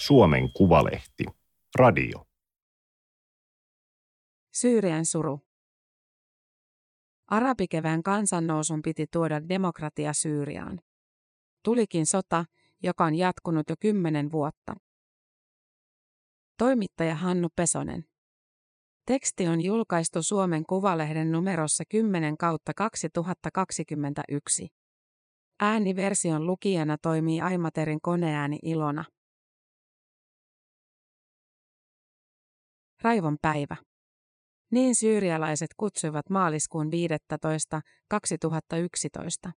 Suomen Kuvalehti. Radio. Syyrian suru. Arabikevään kansannousun piti tuoda demokratia Syyriaan. Tulikin sota, joka on jatkunut jo kymmenen vuotta. Toimittaja Hannu Pesonen. Teksti on julkaistu Suomen Kuvalehden numerossa 10 kautta 2021. Ääniversion lukijana toimii Aimaterin koneääni Ilona. Raivon päivä. Niin syyrialaiset kutsuivat maaliskuun 15. 2011.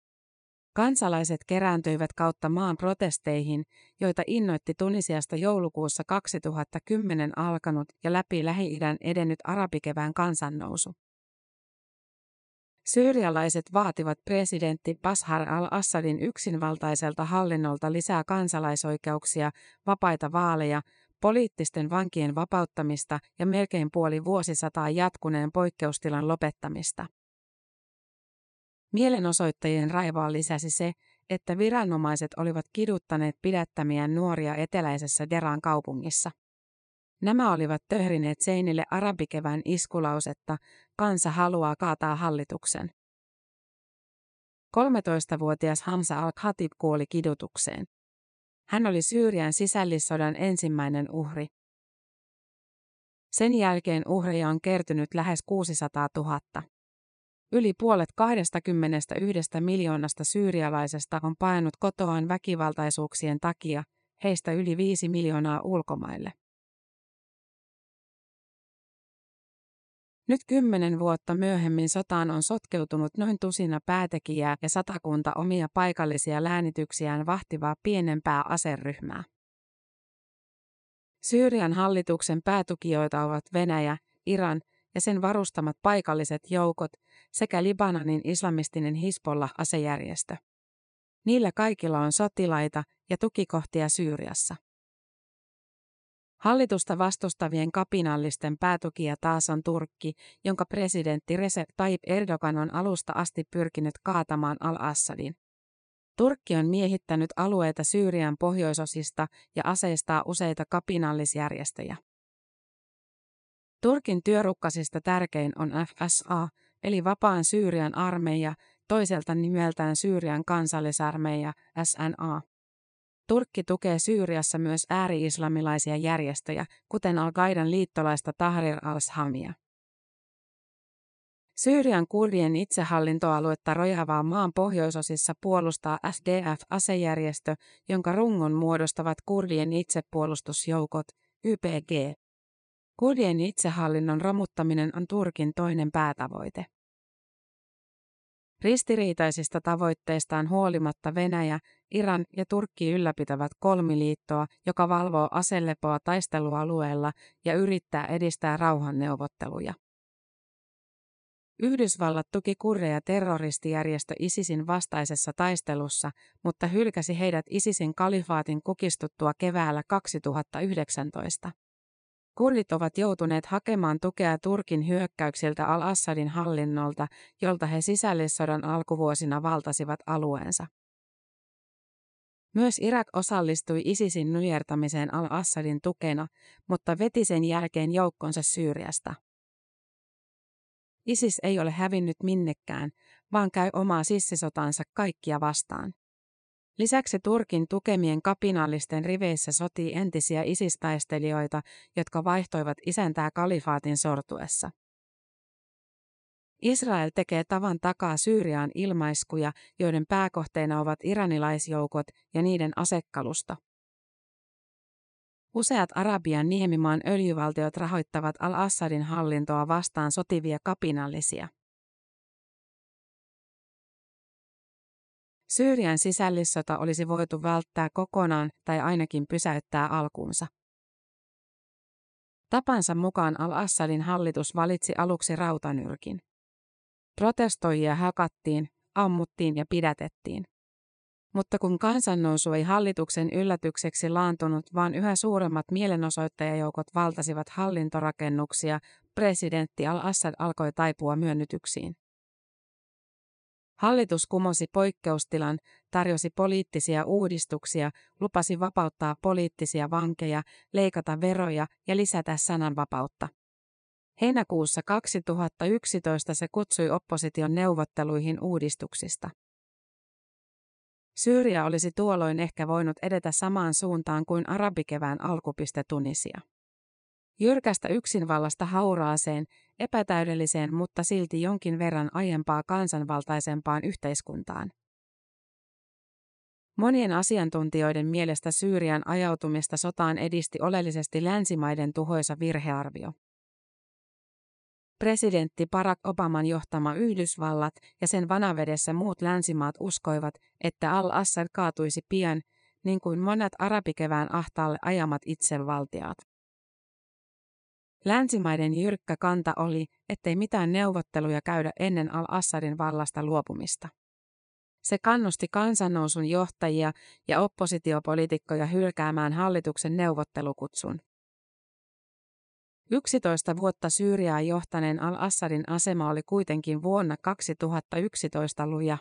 Kansalaiset kerääntyivät kautta maan protesteihin, joita innoitti Tunisiasta joulukuussa 2010 alkanut ja läpi Lähi-idän edennyt arabikevään kansannousu. Syyrialaiset vaativat presidentti Bashar al-Assadin yksinvaltaiselta hallinnolta lisää kansalaisoikeuksia, vapaita vaaleja, poliittisten vankien vapauttamista ja melkein puoli vuosisataa jatkuneen poikkeustilan lopettamista. Mielenosoittajien raivoa lisäsi se, että viranomaiset olivat kiduttaneet pidättämiään nuoria eteläisessä Deran kaupungissa. Nämä olivat töhrineet seinille arabikevään iskulausetta, kansa haluaa kaataa hallituksen. 13-vuotias Hamza al-Khatib kuoli kidutukseen. Hän oli Syyrian sisällissodan ensimmäinen uhri. Sen jälkeen uhreja on kertynyt lähes 600 000. Yli puolet 21 miljoonasta syyrialaisesta on painut kotoaan väkivaltaisuuksien takia, heistä yli 5 miljoonaa ulkomaille. Nyt kymmenen vuotta myöhemmin sotaan on sotkeutunut noin tusina päätekijää ja satakunta omia paikallisia läänityksiään vahtivaa pienempää aseryhmää. Syyrian hallituksen päätukijoita ovat Venäjä, Iran ja sen varustamat paikalliset joukot sekä Libanonin islamistinen Hisbollah-asejärjestö. Niillä kaikilla on sotilaita ja tukikohtia Syyriassa. Hallitusta vastustavien kapinallisten päätukija taas on Turkki, jonka presidentti Recep Tayyip Erdogan on alusta asti pyrkinyt kaatamaan al-Assadin. Turkki on miehittänyt alueita Syyrian pohjoisosista ja aseistaa useita kapinallisjärjestöjä. Turkin työrukkasista tärkein on FSA, eli Vapaan Syyrian armeija, toiselta nimeltään Syyrian kansallisarmeija, SNA. Turkki tukee Syyriassa myös ääri-islamilaisia järjestöjä, kuten Al-Qaidan liittolaista Tahrir al-Shamia. Syyrian kurdien itsehallintoaluetta rojavaa maan pohjoisosissa puolustaa SDF-asejärjestö, jonka rungon muodostavat kurdien itsepuolustusjoukot, YPG. Kurdien itsehallinnon romuttaminen on Turkin toinen päätavoite. Ristiriitaisista tavoitteistaan huolimatta Venäjä, Iran ja Turkki ylläpitävät kolmiliittoa, joka valvoo aselepoa taistelualueella ja yrittää edistää rauhanneuvotteluja. Yhdysvallat tuki kurreja terroristijärjestö ISISin vastaisessa taistelussa, mutta hylkäsi heidät ISISin kalifaatin kukistuttua keväällä 2019. Kurdit ovat joutuneet hakemaan tukea Turkin hyökkäyksiltä al-Assadin hallinnolta, jolta he sisällissodan alkuvuosina valtasivat alueensa. Myös Irak osallistui ISISin nujertamiseen al-Assadin tukena, mutta veti sen jälkeen joukkonsa Syyriasta. ISIS ei ole hävinnyt minnekään, vaan käy omaa sissisotansa kaikkia vastaan. Lisäksi Turkin tukemien kapinallisten riveissä sotii entisiä isistaistelijoita, jotka vaihtoivat isäntää kalifaatin sortuessa. Israel tekee tavan takaa Syyriaan ilmaiskuja, joiden pääkohteena ovat iranilaisjoukot ja niiden asekalusta. Useat Arabian niemimaan öljyvaltiot rahoittavat al-Assadin hallintoa vastaan sotivia kapinallisia. Syyrian sisällissota olisi voitu välttää kokonaan tai ainakin pysäyttää alkuunsa. Tapansa mukaan al-Assadin hallitus valitsi aluksi rautanyrkin. Protestoijia hakattiin, ammuttiin ja pidätettiin. Mutta kun kansannousu ei hallituksen yllätykseksi laantunut, vaan yhä suuremmat mielenosoittajajoukot valtasivat hallintorakennuksia, presidentti al-Assad alkoi taipua myönnytyksiin. Hallitus kumosi poikkeustilan, tarjosi poliittisia uudistuksia, lupasi vapauttaa poliittisia vankeja, leikata veroja ja lisätä sananvapautta. Heinäkuussa 2011 se kutsui opposition neuvotteluihin uudistuksista. Syyria olisi tuolloin ehkä voinut edetä samaan suuntaan kuin arabikevään alkupiste Tunisia. Jyrkästä yksinvallasta hauraaseen, epätäydelliseen mutta silti jonkin verran aiempaa kansanvaltaisempaan yhteiskuntaan. Monien asiantuntijoiden mielestä Syyrian ajautumista sotaan edisti oleellisesti länsimaiden tuhoisa virhearvio. Presidentti Barack Obaman johtama Yhdysvallat ja sen vanavedessä muut länsimaat uskoivat, että al-Assad kaatuisi pian, niin kuin monet arabikevään ahtaalle ajamat itsevaltiaat. Länsimaiden jyrkkä kanta oli, ettei mitään neuvotteluja käydä ennen al-Assadin vallasta luopumista. Se kannusti kansannousun johtajia ja oppositiopoliitikkoja hylkäämään hallituksen neuvottelukutsun. 11 vuotta Syyriaa johtaneen al-Assadin asema oli kuitenkin vuonna 2011 luja.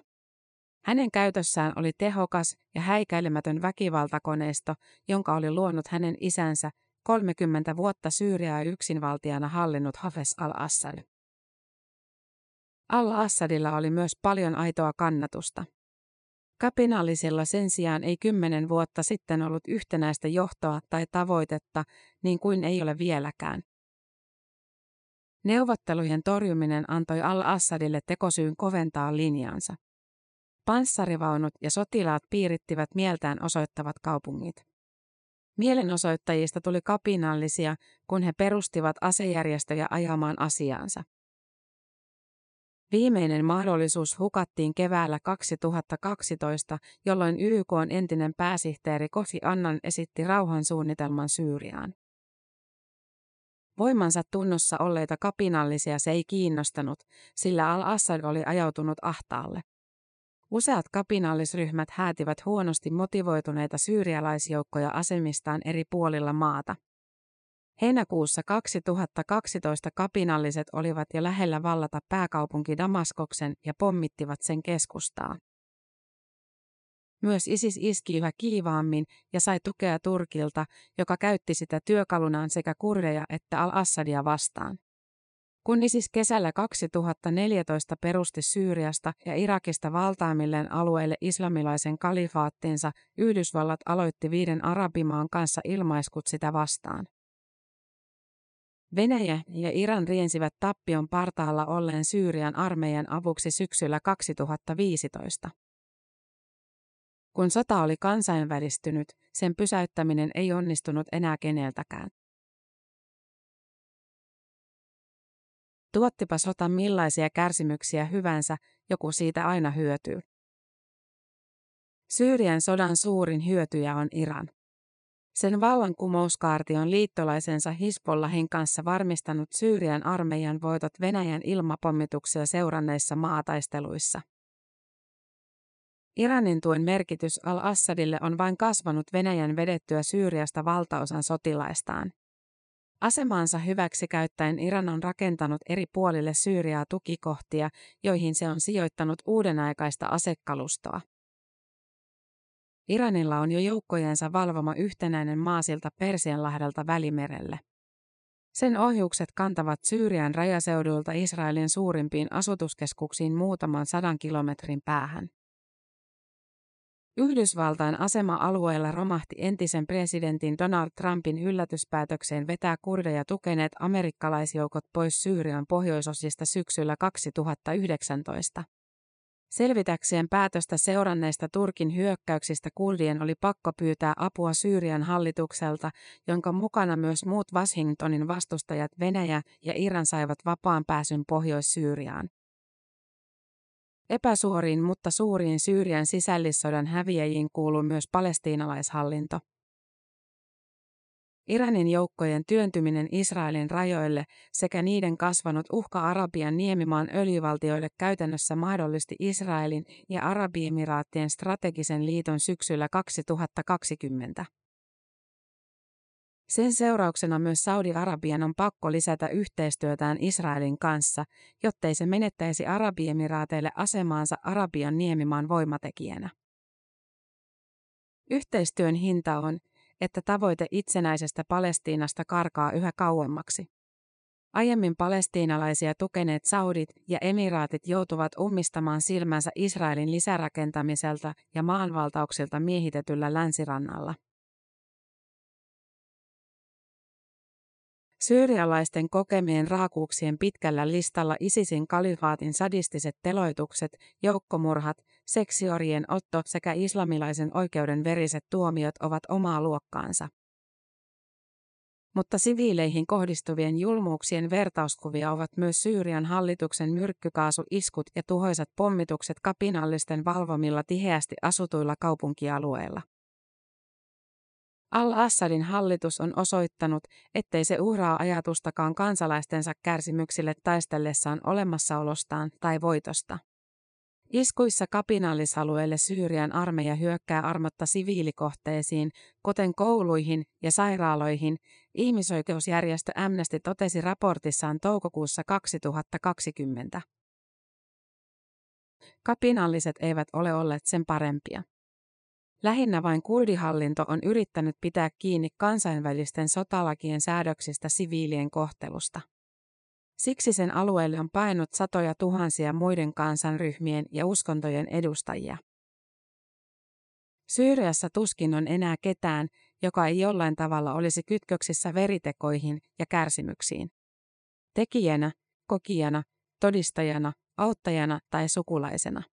Hänen käytössään oli tehokas ja häikäilemätön väkivaltakoneisto, jonka oli luonut hänen isänsä, 30 vuotta Syyriaa yksinvaltiana hallinnut Hafez al-Assad. Al-Assadilla oli myös paljon aitoa kannatusta. Kapinallisilla sen sijaan ei kymmenen vuotta sitten ollut yhtenäistä johtoa tai tavoitetta, niin kuin ei ole vieläkään. Neuvottelujen torjuminen antoi al-Assadille tekosyyn koventaa linjaansa. Panssarivaunut ja sotilaat piirittivät mieltään osoittavat kaupungit. Mielenosoittajista tuli kapinallisia, kun he perustivat asejärjestöjä ajamaan asiaansa. Viimeinen mahdollisuus hukattiin keväällä 2012, jolloin YK entinen pääsihteeri Kofi Annan esitti rauhansuunnitelman Syyriaan. Voimansa tunnossa olleita kapinallisia se ei kiinnostanut, sillä al-Assad oli ajautunut ahtaalle. Useat kapinallisryhmät häätivät huonosti motivoituneita syyrialaisjoukkoja asemistaan eri puolilla maata. Heinäkuussa 2012 kapinalliset olivat jo lähellä vallata pääkaupunki Damaskoksen ja pommittivat sen keskustaa. Myös ISIS iski yhä kiivaammin ja sai tukea Turkilta, joka käytti sitä työkalunaan sekä kurdeja että al-Assadia vastaan. Kun ISIS kesällä 2014 perusti Syyriasta ja Irakista valtaamilleen alueelle islamilaisen kalifaattinsa, Yhdysvallat aloitti viiden arabimaan kanssa ilmaiskut sitä vastaan. Venäjä ja Iran riensivät tappion partaalla olleen Syyrian armeijan avuksi syksyllä 2015. Kun sota oli kansainvälistynyt, sen pysäyttäminen ei onnistunut enää keneltäkään. Tuottipa sota millaisia kärsimyksiä hyvänsä, joku siitä aina hyötyy. Syyrian sodan suurin hyötyjä on Iran. Sen vallankumouskaarti on liittolaisensa Hisbollahin kanssa varmistanut Syyrian armeijan voitot Venäjän ilmapommituksia seuranneissa maataisteluissa. Iranin tuen merkitys al-Assadille on vain kasvanut Venäjän vedettyä Syyriasta valtaosan sotilaistaan. Asemaansa hyväksi käyttäen Iran on rakentanut eri puolille Syyriaa tukikohtia, joihin se on sijoittanut uudenaikaista asekalustoa. Iranilla on jo joukkojensa valvoma yhtenäinen maasilta Persianlahdelta Välimerelle. Sen ohjukset kantavat Syyrian rajaseudulta Israelin suurimpiin asutuskeskuksiin muutaman sadan kilometrin päähän. Yhdysvaltain asema-alueella romahti entisen presidentin Donald Trumpin yllätyspäätökseen vetää kurdeja tukeneet amerikkalaisjoukot pois Syyrian pohjoisosista syksyllä 2019. Selvitäkseen päätöstä seuranneista Turkin hyökkäyksistä kurdien oli pakko pyytää apua Syyrian hallitukselta, jonka mukana myös muut Washingtonin vastustajat Venäjä ja Iran saivat vapaan pääsyn Pohjois-Syyriaan. Epäsuoriin mutta suuriin Syyrian sisällissodan häviäjiin kuuluu myös palestiinalaishallinto. Iranin joukkojen työntyminen Israelin rajoille sekä niiden kasvanut uhka Arabian niemimaan öljyvaltioille käytännössä mahdollisti Israelin ja Arabiemiraattien strategisen liiton syksyllä 2020. Sen seurauksena myös Saudi-Arabian on pakko lisätä yhteistyötään Israelin kanssa, jottei se menettäisi Arabiemiraateille asemaansa Arabian niemimaan voimatekijänä. Yhteistyön hinta on, että tavoite itsenäisestä Palestiinasta karkaa yhä kauemmaksi. Aiemmin palestiinalaisia tukeneet Saudit ja emiraatit joutuvat ummistamaan silmänsä Israelin lisärakentamiselta ja maanvaltauksilta miehitetyllä länsirannalla. Syyrialaisten kokemien raakuuksien pitkällä listalla ISISin kalifaatin sadistiset teloitukset, joukkomurhat, seksiorien otto sekä islamilaisen oikeuden veriset tuomiot ovat omaa luokkaansa. Mutta siviileihin kohdistuvien julmuuksien vertauskuvia ovat myös Syyrian hallituksen myrkkykaasuiskut ja tuhoisat pommitukset kapinallisten valvomilla tiheästi asutuilla kaupunkialueilla. Al-Assadin hallitus on osoittanut, ettei se uhraa ajatustakaan kansalaistensa kärsimyksille taistellessaan olemassaolostaan tai voitosta. Iskuissa kapinallisalueelle Syyrian armeija hyökkää armotta siviilikohteisiin, kuten kouluihin ja sairaaloihin, ihmisoikeusjärjestö Amnesty totesi raportissaan toukokuussa 2020. Kapinalliset eivät ole olleet sen parempia. Lähinnä vain kurdihallinto on yrittänyt pitää kiinni kansainvälisten sotalakien säädöksistä siviilien kohtelusta. Siksi sen alueelle on painut satoja tuhansia muiden kansanryhmien ja uskontojen edustajia. Syyriassa tuskin on enää ketään, joka ei jollain tavalla olisi kytköksissä veritekoihin ja kärsimyksiin. Tekijänä, kokijana, todistajana, auttajana tai sukulaisena.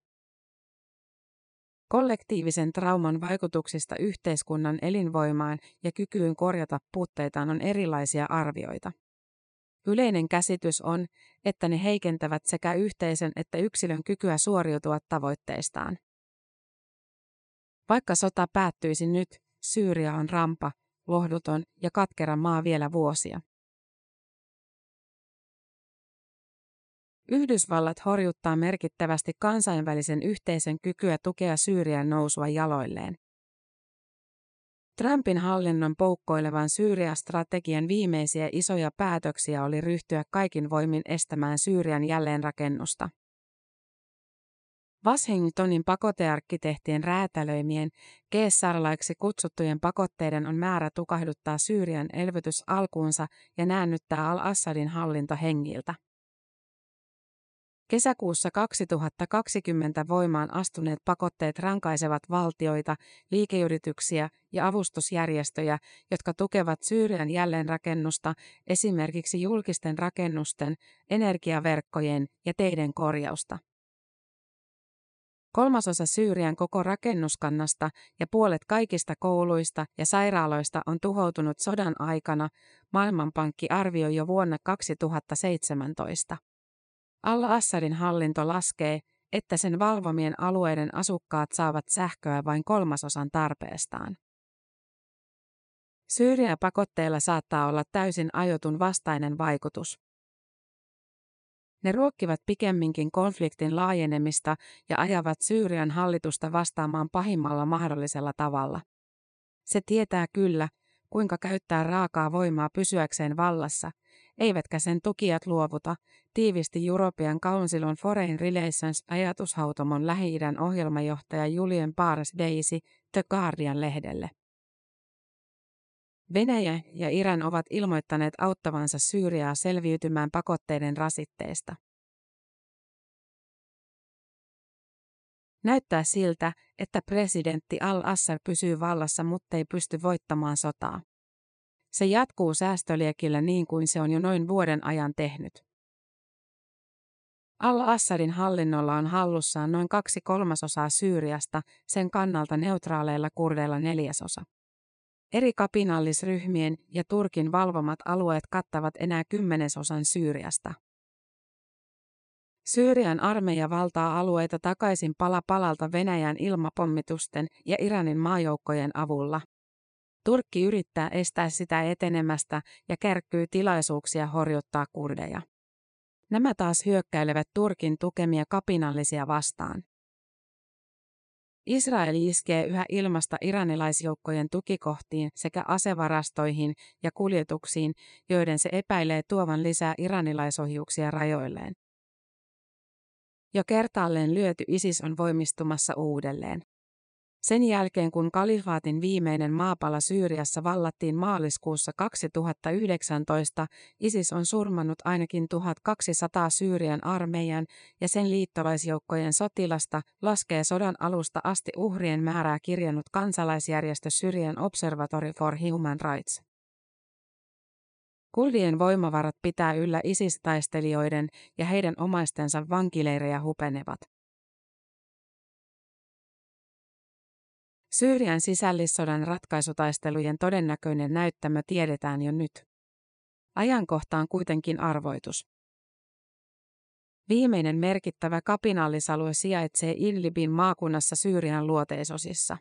Kollektiivisen trauman vaikutuksista yhteiskunnan elinvoimaan ja kykyyn korjata puutteitaan on erilaisia arvioita. Yleinen käsitys on, että ne heikentävät sekä yhteisön että yksilön kykyä suoriutua tavoitteistaan. Vaikka sota päättyisi nyt, Syyria on rampa, lohduton ja katkera maa vielä vuosia. Yhdysvallat horjuttaa merkittävästi kansainvälisen yhteisön kykyä tukea Syyrian nousua jaloilleen. Trumpin hallinnon poukkoilevan Syyria-strategian viimeisiä isoja päätöksiä oli ryhtyä kaikin voimin estämään Syyrian jälleenrakennusta. Washingtonin pakotearkkitehtien räätälöimien, Keessarlaiksi kutsuttujen pakotteiden on määrä tukahduttaa Syyrian elvytys alkuunsa ja näännyttää al-Assadin hallinto hengiltä. Kesäkuussa 2020 voimaan astuneet pakotteet rankaisevat valtioita, liikeyrityksiä ja avustusjärjestöjä, jotka tukevat Syyrian jälleenrakennusta, esimerkiksi julkisten rakennusten, energiaverkkojen ja teiden korjausta. Kolmasosa Syyrian koko rakennuskannasta ja puolet kaikista kouluista ja sairaaloista on tuhoutunut sodan aikana, Maailmanpankki arvioi jo vuonna 2017. Al-Assadin hallinto laskee, että sen valvomien alueiden asukkaat saavat sähköä vain kolmasosan tarpeestaan. Syyriä pakotteilla saattaa olla täysin ajotun vastainen vaikutus. Ne ruokkivat pikemminkin konfliktin laajenemista ja ajavat Syyrian hallitusta vastaamaan pahimmalla mahdollisella tavalla. Se tietää kyllä, kuinka käyttää raakaa voimaa pysyäkseen vallassa, eivätkä sen tukijat luovuta, tiivisti European Council on Foreign Relations ajatushautomon Lähi-idän ohjelmajohtaja Julian Paars Daisy The Guardian-lehdelle. Venäjä ja Iran ovat ilmoittaneet auttavansa Syyriaa selviytymään pakotteiden rasitteesta. Näyttää siltä, että presidentti al-Assad pysyy vallassa, mutta ei pysty voittamaan sotaa. Se jatkuu säästöliekillä niin kuin se on jo noin vuoden ajan tehnyt. Al-Assadin hallinnolla on hallussaan noin kaksi kolmasosaa Syyriasta, sen kannalta neutraaleilla kurdeilla neljäsosa. Eri kapinallisryhmien ja Turkin valvomat alueet kattavat enää kymmenesosan Syyriasta. Syyrian armeija valtaa alueita takaisin pala palalta Venäjän ilmapommitusten ja Iranin maajoukkojen avulla. Turkki yrittää estää sitä etenemästä ja kärkkyy tilaisuuksia horjuttaa kurdeja. Nämä taas hyökkäilevät Turkin tukemia kapinallisia vastaan. Israel iskee yhä ilmasta iranilaisjoukkojen tukikohtiin sekä asevarastoihin ja kuljetuksiin, joiden se epäilee tuovan lisää iranilaisohjuksia rajoilleen. Jo kertaalleen lyöty ISIS on voimistumassa uudelleen. Sen jälkeen kun kalifaatin viimeinen maapala Syyriassa vallattiin maaliskuussa 2019, ISIS on surmannut ainakin 1200 Syyrian armeijan ja sen liittolaisjoukkojen sotilasta, laskee sodan alusta asti uhrien määrää kirjannut kansalaisjärjestö Syrian Observatory for Human Rights. Kurdien voimavarat pitää yllä ISIS-taistelijoiden ja heidän omaistensa vankileirejä hupenevat. Syyrian sisällissodan ratkaisutaistelujen todennäköinen näyttämö tiedetään jo nyt. Ajankohta on kuitenkin arvoitus. Viimeinen merkittävä kapinallisalue sijaitsee Idlibin maakunnassa Syyrian luoteisosissa.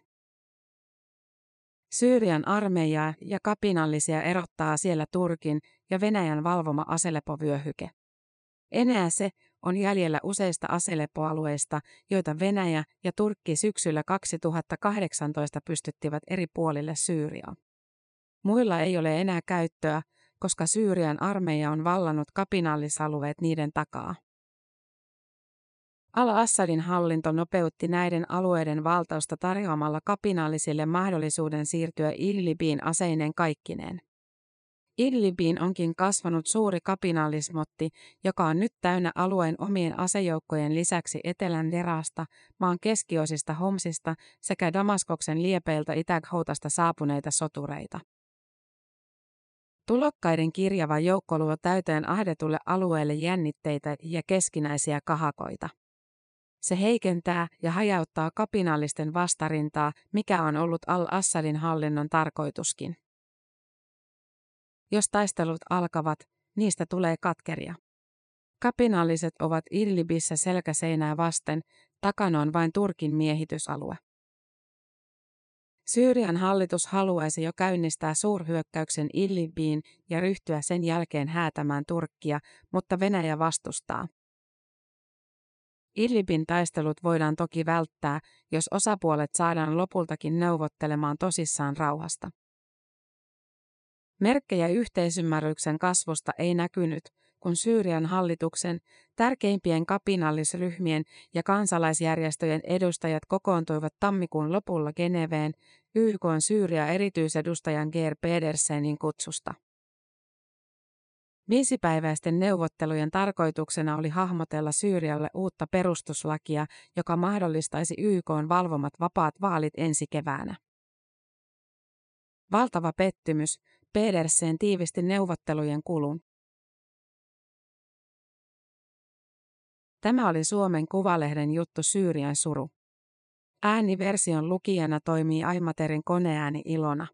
Syyrian armeijaa ja kapinallisia erottaa siellä Turkin ja Venäjän valvoma aselepovyöhyke. Enää se on jäljellä useista aselepoalueista, joita Venäjä ja Turkki syksyllä 2018 pystyttivät eri puolille Syyriaa. Muilla ei ole enää käyttöä, koska Syyrian armeija on vallannut kapinallisalueet niiden takaa. Al-Assadin hallinto nopeutti näiden alueiden valtausta tarjoamalla kapinallisille mahdollisuuden siirtyä Idlibiin aseinen kaikkineen. Idlibiin onkin kasvanut suuri kapinallismotti, joka on nyt täynnä alueen omien asejoukkojen lisäksi etelän Derasta, maan keskiosista Homsista sekä Damaskoksen liepeiltä Itäghoutasta saapuneita sotureita. Tulokkaiden kirjava joukko luo täyteen ahdetulle alueelle jännitteitä ja keskinäisiä kahakoita. Se heikentää ja hajauttaa kapinallisten vastarintaa, mikä on ollut al-Assadin hallinnon tarkoituskin. Jos taistelut alkavat, niistä tulee katkeria. Kapinalliset ovat Idlibissä selkäseinää vasten, takana on vain Turkin miehitysalue. Syyrian hallitus haluaisi jo käynnistää suurhyökkäyksen Idlibiin ja ryhtyä sen jälkeen häätämään Turkkia, mutta Venäjä vastustaa. Idlibin taistelut voidaan toki välttää, jos osapuolet saadaan lopultakin neuvottelemaan tosissaan rauhasta. Merkkejä yhteisymmärryksen kasvusta ei näkynyt, kun Syyrian hallituksen, tärkeimpien kapinallisryhmien ja kansalaisjärjestöjen edustajat kokoontuivat tammikuun lopulla Geneveen YK Syyria erityisedustajan Geir Pedersenin kutsusta. Viisipäiväisten neuvottelujen tarkoituksena oli hahmotella Syyrialle uutta perustuslakia, joka mahdollistaisi YK valvomat vapaat vaalit ensi keväänä. Valtava pettymys, Pedersen tiivisti neuvottelujen kulun. Tämä oli Suomen Kuvalehden juttu Syyrian suru. Ääniversion lukijana toimii Aimaterin koneääni Ilona.